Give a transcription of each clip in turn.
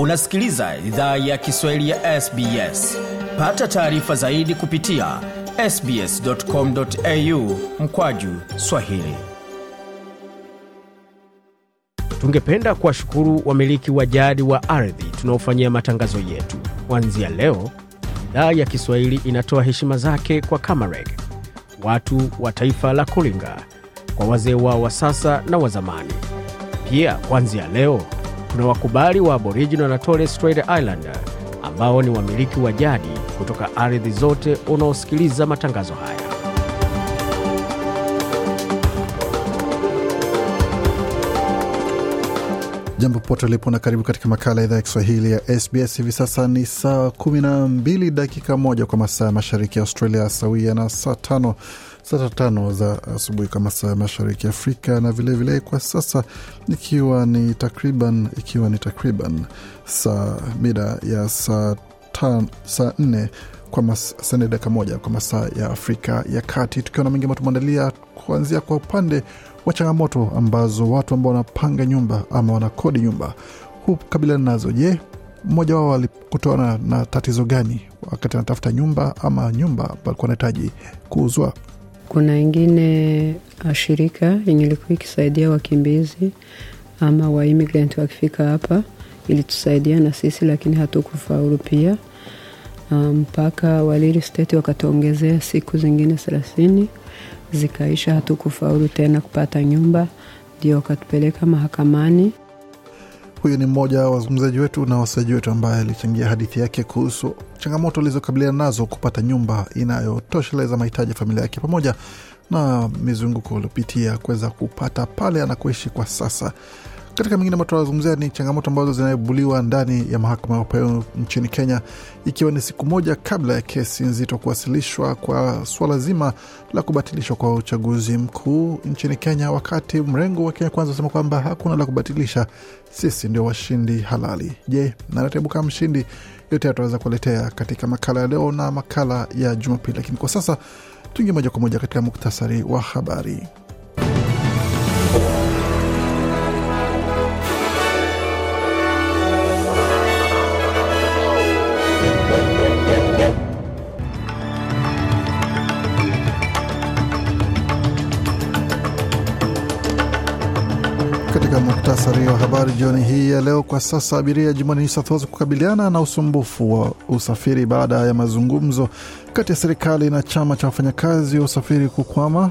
Unasikiliza idhaa ya Kiswahili ya SBS. Pata taarifa zaidi kupitia sbs.com.au mkwaju swahili. Tungependa kuwashukuru wamiliki wa jadi wa ardhi tunaofanyia matangazo yetu. Kuanzia leo, idhaa ya Kiswahili inatoa heshima zake kwa Kamareg, watu wa taifa la Kulinga, kwa wazee wao wa sasa na wa zamani. Pia kuanzia leo kuna wakubali wa Aboriginal na Torres Strait Islander ambao ni wamiliki wa jadi kutoka ardhi zote unaosikiliza matangazo haya. Jambo pote ulipo na karibu katika makala ya idhaa ya Kiswahili ya SBS. Hivi sasa ni saa kumi na mbili dakika moja kwa masaa ya mashariki ya Australia, sawia na saa tano saa tano za asubuhi kwa masaa ya mashariki Afrika, na vilevile vile kwa sasa ikiwa ni takriban ikiwa ni takriban saa mida ya saa saa nne kwa masaa moja kwa masaa ya Afrika ya Kati, tukiwa na mengi ambayo tumeandalia kuanzia kwa upande wa changamoto ambazo watu ambao wanapanga nyumba ama wanakodi nyumba hukabiliana nazo. Je, mmoja wao alikutana na tatizo gani wakati anatafuta nyumba ama nyumba alikuwa anahitaji kuuzwa? Kuna ingine shirika yenye ilikuwa ikisaidia wakimbizi ama waimmigrant wakifika hapa, ilitusaidia na sisi, lakini hatukufaulu pia mpaka um, Walili State wakatuongezea siku zingine thelathini zikaisha, hatukufaulu tena kupata nyumba, ndio wakatupeleka mahakamani. Huyu ni mmoja wa wazungumzaji wetu na wasaji wetu ambaye alichangia hadithi yake kuhusu changamoto alizokabiliana nazo kupata nyumba inayotosheleza mahitaji ya familia yake pamoja na mizunguko uliopitia kuweza kupata pale anakoishi kwa sasa. Katika mengine ambayo tunazungumzia ni changamoto ambazo zinaibuliwa ndani ya mahakama ya upeo nchini Kenya, ikiwa ni siku moja kabla ya kesi nzito kuwasilishwa kwa suala zima la kubatilishwa kwa uchaguzi mkuu nchini Kenya, wakati mrengo wa Kenya Kwanza unasema kwamba hakuna la kubatilisha, sisi ndio washindi halali. Je, nanataibuka mshindi? Yote tunaweza kuletea katika makala ya leo na makala ya Jumapili, lakini kwa sasa tuingie moja kwa moja katika muktasari wa habari. Katika muktasari wa habari jioni hii ya leo, kwa sasa abiria jimboni New South Wales kukabiliana na usumbufu wa usafiri baada ya mazungumzo kati ya serikali na chama cha wafanyakazi wa usafiri kukwama,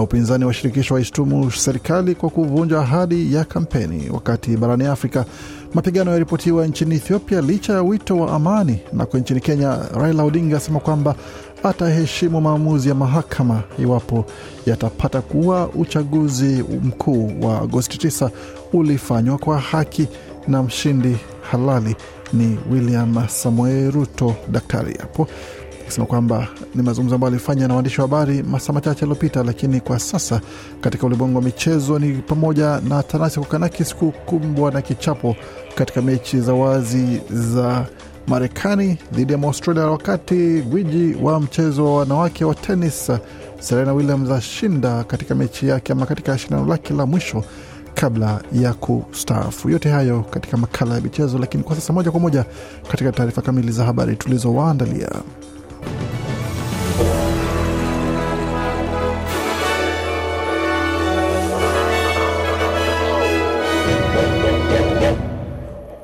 na upinzani wa shirikisho waishtumu serikali kwa kuvunja ahadi ya kampeni. Wakati barani Afrika mapigano yaripotiwa nchini Ethiopia licha ya wito wa amani, nako nchini Kenya Raila Odinga asema kwamba ataheshimu maamuzi ya mahakama iwapo yatapata kuwa uchaguzi mkuu wa Agosti 9 ulifanywa kwa haki na mshindi halali ni William Samoei Ruto daktari hapo akisema kwamba ni mazungumzo ambayo alifanya na waandishi wa habari masaa machache yaliyopita. Lakini kwa sasa katika ulimwengu wa michezo ni pamoja na Tanasi Kokanakis kukumbwa na kichapo katika mechi za wazi za Marekani dhidi ya Australia, wakati gwiji wa mchezo wa wanawake wa tenis Serena Williams ashinda katika mechi yake ama katika shindano lake la mwisho kabla ya kustaafu. Yote hayo katika makala ya michezo, lakini kwa sasa moja kwa moja katika taarifa kamili za habari tulizowaandalia.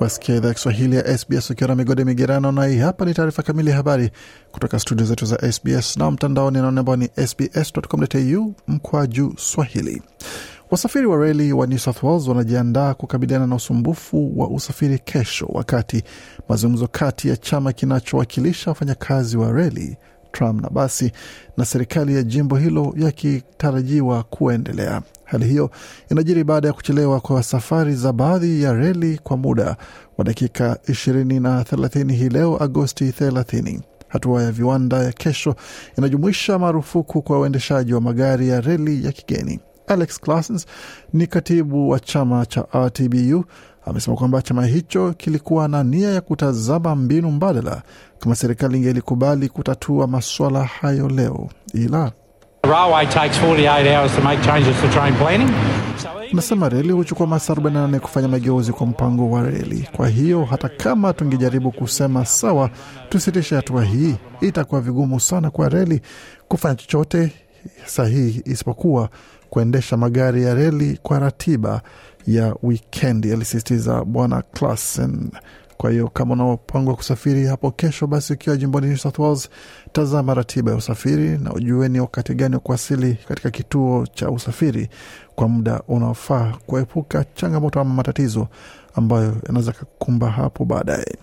Wasikia idhaa ya Kiswahili ya SBS ukiwa na migode migerano, na hii hapa ni taarifa kamili ya habari kutoka studio zetu za SBS na mtandaoni anaone ambao ni sbs.com.au mkwa juu swahili. Wasafiri wa reli wa New South Wales wanajiandaa kukabiliana na usumbufu wa usafiri kesho, wakati mazungumzo kati ya chama kinachowakilisha wafanyakazi wa reli Tram na basi na serikali ya jimbo hilo yakitarajiwa kuendelea. Hali hiyo inajiri baada ya kuchelewa kwa safari za baadhi ya reli kwa muda wa dakika 20 na 30 hii leo Agosti 30. Hatua ya viwanda ya kesho inajumuisha marufuku kwa uendeshaji wa magari ya reli ya kigeni. Alex Classens ni katibu wa chama cha RTBU amesema kwamba chama hicho kilikuwa na nia ya kutazama mbinu mbadala kama serikali ingelikubali kutatua masuala hayo leo, ila Nasema reli huchukua masaa 48 kufanya mageuzi kwa mpango wa reli. Kwa hiyo hata kama tungejaribu kusema sawa, tusitishe hatua hii, itakuwa vigumu sana kwa reli kufanya chochote sahihi isipokuwa kuendesha magari ya reli kwa ratiba ya wikendi, alisisitiza Bwana Klassen. Kwa hiyo kama unaopangwa kusafiri hapo kesho, basi ukiwa jimboni New South Wales, tazama ratiba ya usafiri na ujue ni wakati gani wa kuwasili katika kituo cha usafiri kwa muda unaofaa, kuepuka changamoto ama matatizo ambayo yanaweza kukumba hapo baadaye.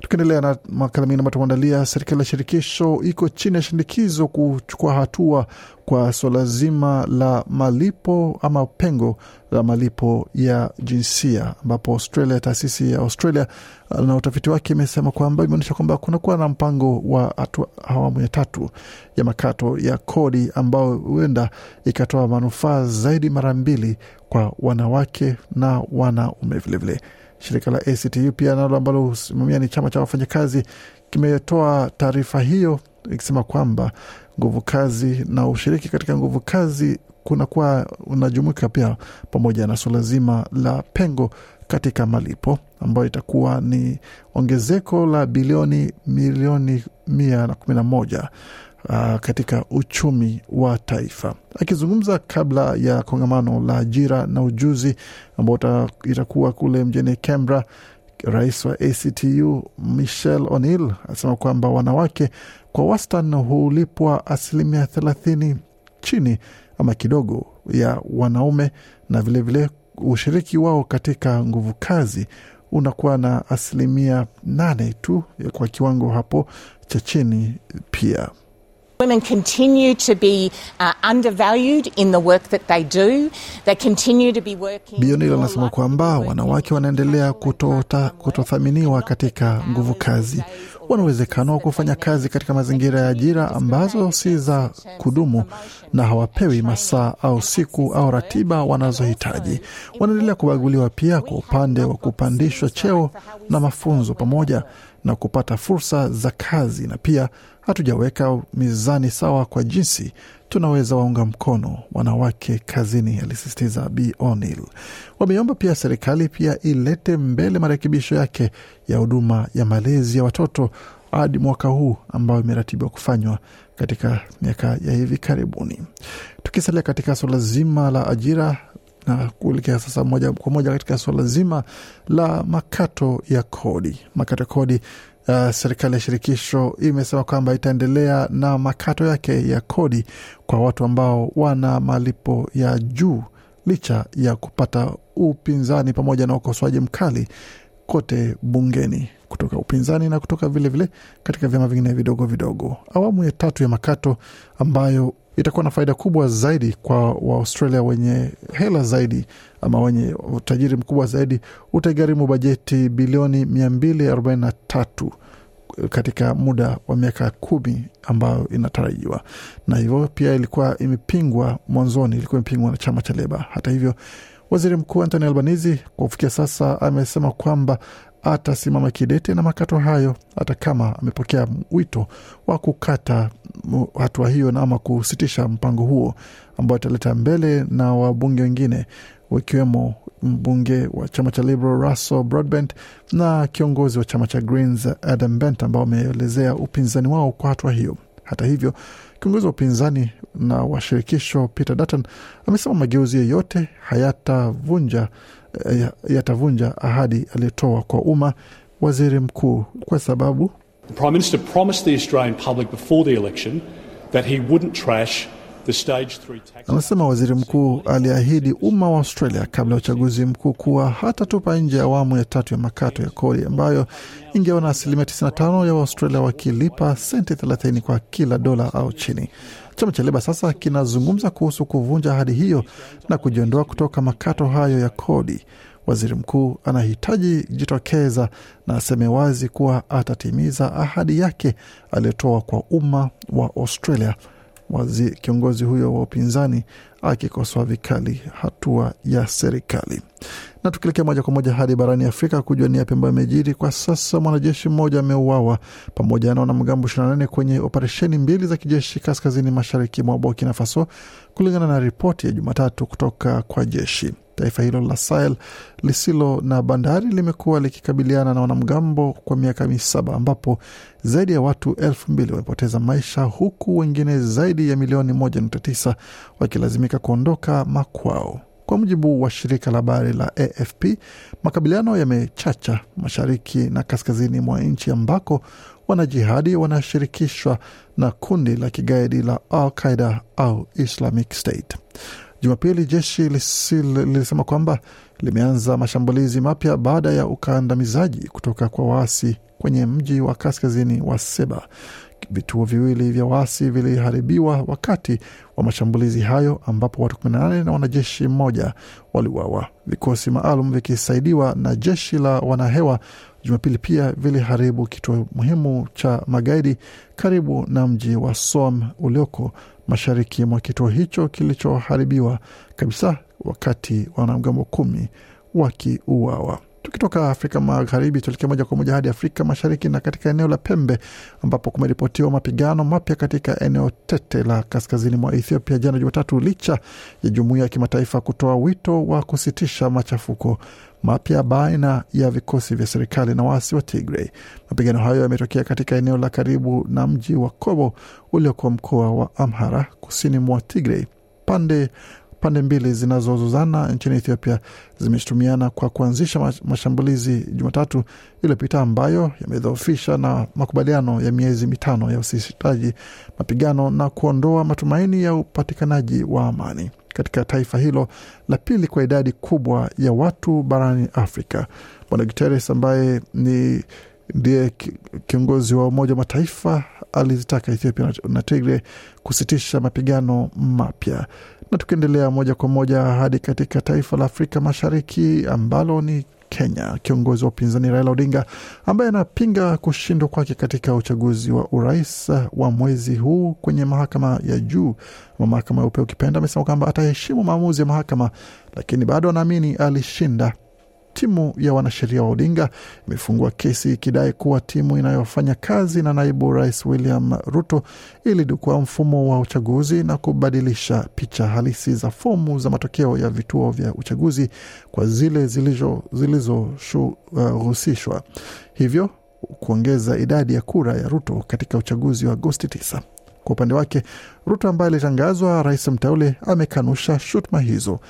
Tukiendelea na makala mengine ambayo tumeandalia, serikali ya shirikisho iko chini ya shinikizo kuchukua hatua kwa suala zima la malipo ama pengo la malipo ya jinsia, ambapo Australia, taasisi ya Australia na utafiti wake imesema kwamba imeonyesha kwamba kunakuwa na mpango wa awamu ya tatu ya makato ya kodi ambao huenda ikatoa manufaa zaidi mara mbili kwa wanawake na wanaume vilevile. Shirika la ACTU pia nalo ambalo husimamia ni chama cha wafanyakazi kimetoa taarifa hiyo ikisema kwamba nguvu kazi na ushiriki katika nguvu kazi kunakuwa unajumuika pia pamoja na suala zima la pengo katika malipo ambayo itakuwa ni ongezeko la bilioni milioni mia na kumi na moja uh, katika uchumi wa taifa. Akizungumza kabla ya kongamano la ajira na ujuzi ambao itakuwa kule mjini Canberra, rais wa ACTU Michelle O'Neill anasema kwamba wanawake kwa wastani hulipwa asilimia thelathini chini ama kidogo ya wanaume, na vilevile vile ushiriki wao katika nguvu kazi unakuwa na asilimia nane tu kwa kiwango hapo cha chini pia. Women continue to be uh, undervalued in the work that they do. They continue to be working. Bionil anasema kwamba wanawake wanaendelea kutothaminiwa katika nguvu kazi. Wana uwezekano wa kufanya kazi katika mazingira ya ajira ambazo si za kudumu na hawapewi masaa au siku au ratiba wanazohitaji. Wanaendelea kubaguliwa pia kwa upande wa kupandishwa cheo na mafunzo pamoja na kupata fursa za kazi, na pia hatujaweka mizani sawa kwa jinsi tunaweza waunga mkono wanawake kazini, alisisitiza B O'Neill. Wameomba pia serikali pia ilete mbele marekebisho yake ya huduma ya malezi ya watoto hadi mwaka huu ambayo imeratibiwa kufanywa katika miaka ya hivi karibuni. Tukisalia katika suala zima la ajira na kuelekea sasa moja kwa moja katika suala zima la makato ya kodi. Makato ya kodi uh, serikali ya shirikisho imesema kwamba itaendelea na makato yake ya kodi kwa watu ambao wana malipo ya juu licha ya kupata upinzani pamoja na ukosoaji mkali kote bungeni kutoka upinzani na kutoka vilevile vile katika vyama vingine vidogo vidogo. Awamu ya tatu ya makato ambayo itakuwa na faida kubwa zaidi kwa Waaustralia wenye hela zaidi ama wenye utajiri mkubwa zaidi utagharimu bajeti bilioni 243 katika muda wa miaka kumi ambayo inatarajiwa, na hivyo pia ilikuwa imepingwa mwanzoni, ilikuwa imepingwa na chama cha Leba. Hata hivyo, waziri mkuu Anthony Albanese kwa kufikia sasa amesema kwamba atasimama kidete na makato hayo hata kama amepokea wito wa kukata hatua hiyo na ama kusitisha mpango huo ambao italeta mbele na wabunge wengine wakiwemo mbunge wa chama cha Liberal Russell Broadbent na kiongozi wa chama cha Greens Adam Bent ambao wameelezea upinzani wao kwa hatua hiyo. Hata hivyo, kiongozi wa upinzani na washirikisho Peter Dutton amesema mageuzi yeyote hayatavunja yatavunja ahadi aliyotoa kwa umma waziri mkuu, kwa sababu The Prime Minister promised the Australian public before the election that he wouldn't trash Anasema waziri mkuu aliahidi umma wa Australia kabla ya uchaguzi mkuu kuwa hatatupa nje ya awamu ya tatu ya makato ya kodi ambayo ingeona asilimia 95 ya Waustralia wakilipa senti 30 kwa kila dola au chini. Chama cha Leba sasa kinazungumza kuhusu kuvunja ahadi hiyo na kujiondoa kutoka makato hayo ya kodi. Waziri mkuu anahitaji jitokeza na aseme wazi kuwa atatimiza ahadi yake aliyotoa kwa umma wa Australia. Wazi, kiongozi huyo wa upinzani akikosoa vikali hatua ya serikali. Na tukielekea moja kwa moja hadi barani Afrika kujua ni yapi ambayo amejiri kwa sasa. Mwanajeshi mmoja ameuawa pamoja na wanamgambo 28 kwenye operesheni mbili za kijeshi kaskazini mashariki mwa Burkina Faso, kulingana na ripoti ya Jumatatu kutoka kwa jeshi. Taifa hilo la Sahel lisilo na bandari limekuwa likikabiliana na wanamgambo kwa miaka misaba ambapo zaidi ya watu elfu mbili wamepoteza maisha huku wengine zaidi ya milioni moja nukta tisa wakilazimika kuondoka makwao. Kwa mujibu wa shirika la habari la AFP, makabiliano yamechacha mashariki na kaskazini mwa nchi ambako wanajihadi wanashirikishwa na kundi la kigaidi la Al Qaida au Islamic State. Jumapili jeshi lilisema kwamba limeanza mashambulizi mapya baada ya ukandamizaji kutoka kwa waasi kwenye mji wa kaskazini wa Seba. Vituo viwili vya waasi viliharibiwa wakati wa mashambulizi hayo, ambapo watu 18 na wanajeshi mmoja waliuawa. Vikosi maalum vikisaidiwa na jeshi la wanahewa Jumapili pia viliharibu kituo muhimu cha magaidi karibu na mji wa Som ulioko mashariki mwa kituo hicho kilichoharibiwa kabisa, wakati wanamgambo kumi wakiuawa. Tukitoka Afrika Magharibi tuelekea moja kwa moja hadi Afrika Mashariki na katika eneo la Pembe ambapo kumeripotiwa mapigano mapya katika eneo tete la kaskazini mwa Ethiopia jana Jumatatu, licha ya jumuiya ya kimataifa kutoa wito wa kusitisha machafuko mapya baina ya vikosi vya serikali na waasi wa Tigray. Mapigano hayo yametokea katika eneo la karibu na mji wa Kobo uliokuwa mkoa wa Amhara kusini mwa Tigray. Pande pande mbili zinazozuzana nchini Ethiopia zimeshutumiana kwa kuanzisha mashambulizi Jumatatu iliyopita ambayo yamedhoofisha na makubaliano ya miezi mitano ya usisitaji mapigano na kuondoa matumaini ya upatikanaji wa amani katika taifa hilo la pili kwa idadi kubwa ya watu barani Afrika. Bwana Guterres ambaye ni ndiye kiongozi wa Umoja wa Mataifa alizitaka Ethiopia na Tigre kusitisha mapigano mapya. Na tukiendelea moja kwa moja hadi katika taifa la Afrika Mashariki ambalo ni Kenya, kiongozi wa upinzani Raila Odinga ambaye anapinga kushindwa kwake katika uchaguzi wa urais wa mwezi huu kwenye mahakama ya juu ama mahakama ya upeo ukipenda, amesema kwamba ataheshimu maamuzi ya mahakama, lakini bado anaamini alishinda. Timu ya wanasheria wa Odinga imefungua kesi ikidai kuwa timu inayofanya kazi na naibu rais William Ruto ilidukua mfumo wa uchaguzi na kubadilisha picha halisi za fomu za matokeo ya vituo vya uchaguzi kwa zile zilizohusishwa, uh, hivyo kuongeza idadi ya kura ya Ruto katika uchaguzi wa Agosti 9. Kwa upande wake Ruto ambaye alitangazwa rais mteule amekanusha shutuma hizo.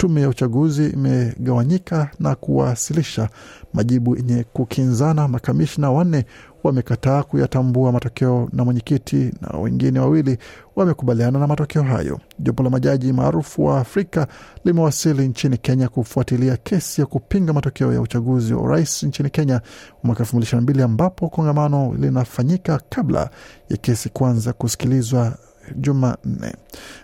Tume ya uchaguzi imegawanyika na kuwasilisha majibu yenye kukinzana. Makamishna wanne wamekataa kuyatambua matokeo na mwenyekiti na wengine wawili wamekubaliana na matokeo hayo. Jopo la majaji maarufu wa Afrika limewasili nchini Kenya kufuatilia kesi ya kupinga matokeo ya uchaguzi wa urais nchini Kenya mwaka elfu mbili ishirini na mbili ambapo kongamano linafanyika kabla ya kesi kuanza kusikilizwa Jumanne.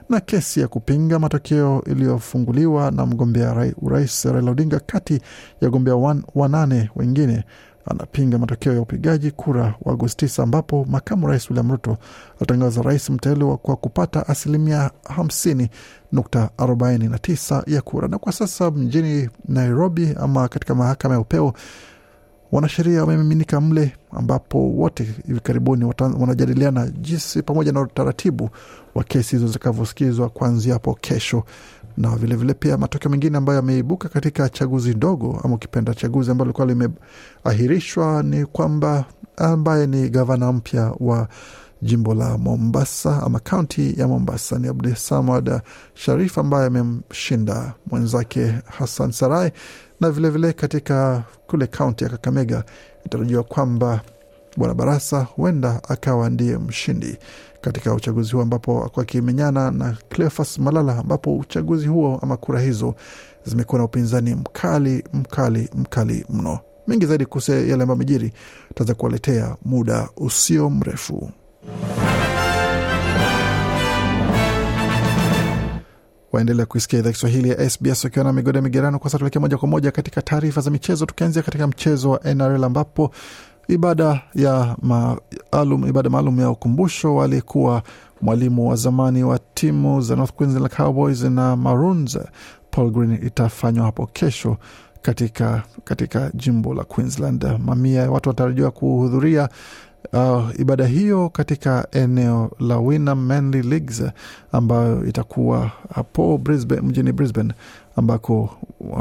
Na kesi ya kupinga matokeo iliyofunguliwa na mgombea urais Raila Odinga kati ya wagombea wanane wengine anapinga matokeo ya upigaji kura wa Agosti 9 ambapo makamu rais William Ruto alitangaza rais mteule kwa kupata asilimia 50.49 ya kura. Na kwa sasa mjini Nairobi ama katika mahakama ya upeo wanasheria wamemiminika mle ambapo wote hivi karibuni wanajadiliana jinsi pamoja na utaratibu wa kesi hizo zitakavyosikizwa kuanzia hapo kesho, na vilevile vile pia matokeo mengine ambayo yameibuka katika chaguzi ndogo ama ukipenda chaguzi ambalo lilikuwa limeahirishwa ni kwamba ambaye ni gavana mpya wa jimbo la Mombasa ama kaunti ya Mombasa ni Abdusamad Sharif ambaye amemshinda mwenzake Hassan Sarai, na vilevile vile katika kule kaunti ya Kakamega inatarajiwa kwamba bwana Barasa huenda akawa ndiye mshindi katika uchaguzi huo ambapo akuwa akimenyana na Cleophas Malala, ambapo uchaguzi huo ama kura hizo zimekuwa na upinzani mkali mkali mkali mno. Mengi zaidi kuhusu yale ambayo amejiri tutaweza kuwaletea muda usio mrefu. Waendelea kuisikia idhaa Kiswahili ya SBS wakiwa na ya migerano. Kwa sasa tuelekea moja kwa moja katika taarifa za michezo, tukianzia katika mchezo wa NRL ambapo ibada ya maalum ibada maalum ya ukumbusho aliyekuwa mwalimu wa zamani wa timu za North Queensland Cowboys na Maroons Paul Green itafanywa hapo kesho katika, katika jimbo la Queensland. Mamia ya watu wanatarajiwa kuhudhuria uh, ibada hiyo katika eneo la Wynnum Manly Leagues ambayo itakuwa hapo Brisbane, mjini Brisbane ambako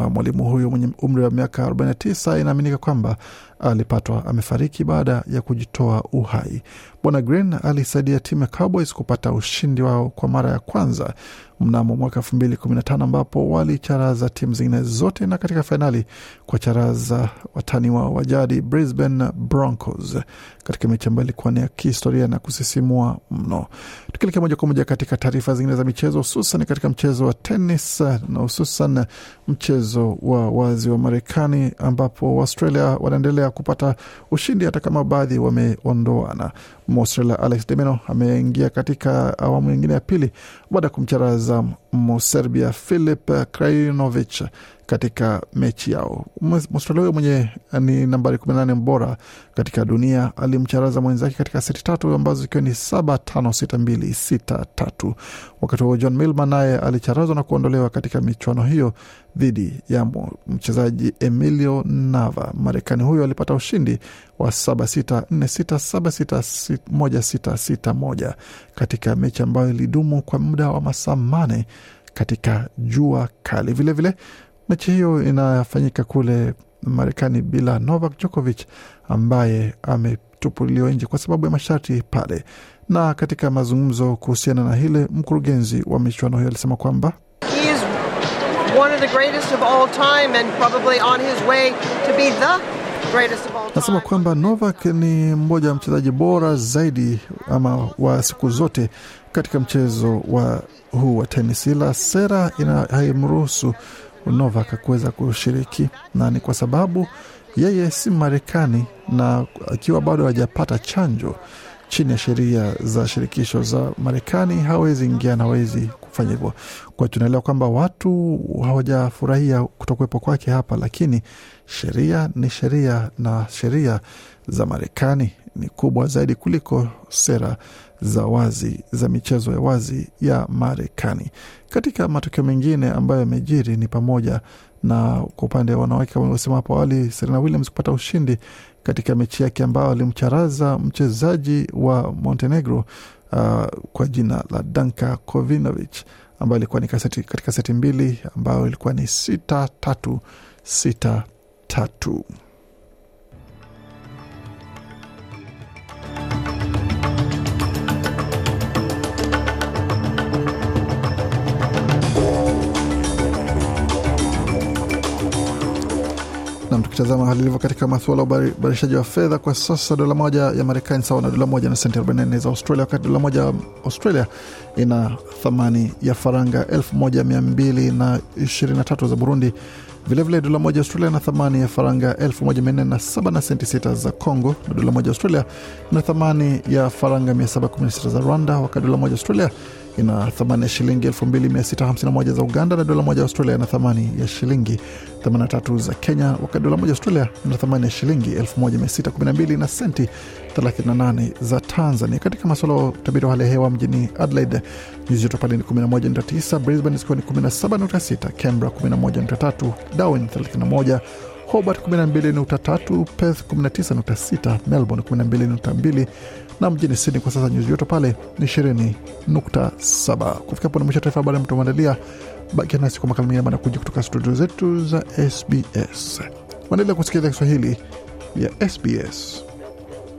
mwalimu huyo mwenye umri wa miaka 49 inaaminika kwamba alipatwa amefariki baada ya kujitoa uhai. Bwana Green alisaidia timu ya Cowboys kupata ushindi wao kwa mara ya kwanza mnamo mwaka 2015 ambapo walicharaza timu zingine zote na katika fainali kwa charaza watani wao wa jadi Brisbane Broncos katika mechi ambayo ilikuwa ni ya kihistoria na kusisimua mno. Tukielekea moja kwa moja katika taarifa zingine za michezo, hususan katika mchezo wa tenis na hususan mchezo wa wazi wa Marekani ambapo Australia wanaendelea kupata ushindi hata kama baadhi wameondoana. Mwaustralia Alex de Minaur ameingia katika awamu nyingine ya pili baada ya kumcharaza Mserbia Filip Krajinovic katika mechi yao. Mwaustralia huyo mwenye ni nambari 18 bora katika dunia alimcharaza mwenzake katika seti tatu ambazo ikiwa ni saba tano sita mbili sita tatu. Wakati huo John Millman naye alicharazwa na kuondolewa katika michuano hiyo dhidi ya mchezaji Emilio Nava. Marekani huyo alipata ushindi wa saba sita nne sita saba sita moja sita sita moja katika mechi ambayo ilidumu kwa muda wa masaa mane katika jua kali. Vilevile vile, mechi hiyo inafanyika kule Marekani bila Novak Djokovic ambaye ametupuliwa nje kwa sababu ya masharti pale. Na katika mazungumzo kuhusiana na hile, mkurugenzi wa michuano hiyo alisema kwamba nasema kwamba Novak ni mmoja wa mchezaji bora zaidi ama wa siku zote katika mchezo wa huu wa tenis, ila sera haimruhusu Novak kuweza kushiriki, na ni kwa sababu yeye si Marekani na akiwa bado hajapata chanjo chini ya sheria za shirikisho za Marekani hawezi ingia na hawezi kufanya hivyo. Kwa tunaelewa kwamba watu hawajafurahia kutokuwepo kwake hapa, lakini sheria ni sheria na sheria za Marekani ni kubwa zaidi kuliko sera za wazi za michezo ya wazi ya Marekani. Katika matokeo mengine ambayo yamejiri ni pamoja na kwa upande wa wanawake kama alivyosema hapo awali, Serena Williams kupata ushindi katika mechi yake ambayo alimcharaza mchezaji wa Montenegro uh, kwa jina la Danka Kovinovic ambayo ilikuwa ni kaseti, katika seti mbili ambayo ilikuwa ni sita tatu sita tatu. Tukitazama hali ilivyo katika masuala ya ubadilishaji wa fedha kwa sasa, dola moja ya Marekani sawa na dola moja na senti 44 za Australia, wakati dola moja ya Australia ina thamani ya faranga 1223 za Burundi. Vilevile dola moja Australia ina thamani ya faranga 1407 na senti sita za Congo, na dola moja Australia na thamani ya faranga 716 za Rwanda, wakati dola moja Australia ina thamani ya shilingi 2651 za Uganda, na dola moja Australia ina thamani ya shilingi 83 za Kenya, wakati dola moja Australia ina thamani ya shilingi 1612 na senti 38 za Tanzania. Katika masuala ya utabiri wa hali ya hewa mjini Adelaide nyuzi joto pale ni 11.9, Brisbane zikiwa ni 17.6, Canberra 11.3, Darwin 31 Hobart 12.3, Perth 19.6, Melbourne 12.2 na mjini Sydney kwa sasa nyuzi joto pale ni 20.7. Kufika hapo ni mwisho taarifa habari mtu. Bakia nasi kwa makala mengine kuja kutoka studio zetu za SBS. Waendelea kusikiliza Kiswahili ya SBS.